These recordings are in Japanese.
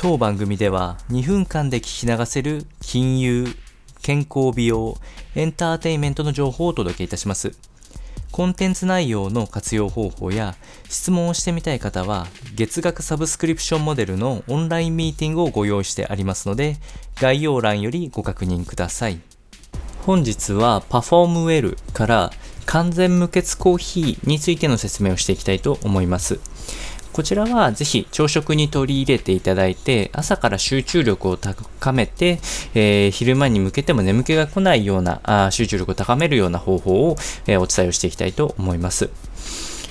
当番組では2分間で聞き流せる金融、健康美容、エンターテインメントの情報をお届けいたします。コンテンツ内容の活用方法や質問をしてみたい方は月額サブスクリプションモデルのオンラインミーティングをご用意してありますので概要欄よりご確認ください。本日はパフォームウェルから完全無欠コーヒーについての説明をしていきたいと思います。こちらはぜひ朝食に取り入れていただいて、朝から集中力を高めて、えー、昼間に向けても眠気が来ないような、あ集中力を高めるような方法を、えー、お伝えをしていきたいと思います。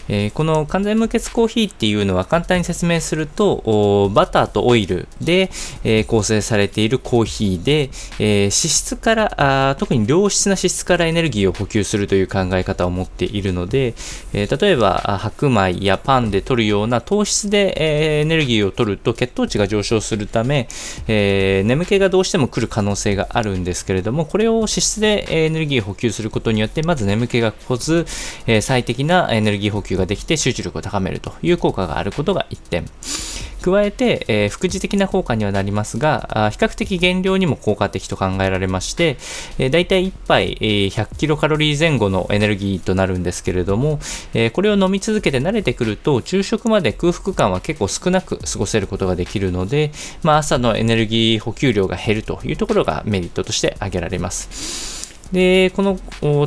えー、この完全無欠コーヒーっていうのは簡単に説明すると、バターとオイルで、えー、構成されているコーヒーで、えー、脂質からあ、特に良質な脂質からエネルギーを補給するという考え方を持っているので、えー、例えば白米やパンで取るような糖質で、えー、エネルギーを取ると血糖値が上昇するため、えー、眠気がどうしても来る可能性があるんですけれども、これを脂質でエネルギー補給することによって、まず眠気が来ず、えー、最適なエネルギー補給ができて集中力を高めるという効果があることが1点。加えて、えー、副次的な効果にはなりますが、比較的減量にも効果的と考えられまして、えー、大体1杯、えー、100キロカロリー前後のエネルギーとなるんですけれども、えー、これを飲み続けて慣れてくると、昼食まで空腹感は結構少なく過ごせることができるので、まあ、朝のエネルギー補給量が減るというところがメリットとして挙げられます。で、この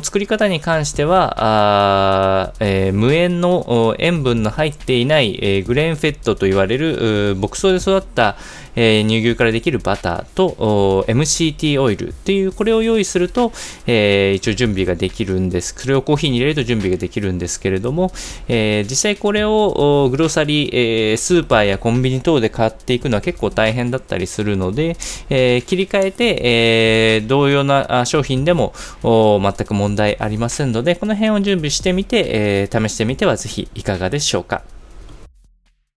作り方に関しては、えー、無塩の塩分の入っていない、えー、グレーンフェットと言われる牧草で育った、えー、乳牛からできるバターと MCT オイルっていうこれを用意すると、えー、一応準備ができるんです。それをコーヒーに入れると準備ができるんですけれども、えー、実際これをグロサリー、えー、スーパーやコンビニ等で買っていくのは結構大変だったりするので、えー、切り替えて、えー、同様な商品でも全く問題ありませんので、この辺を準備してみて、えー、試してみてはぜひいかがでしょうか。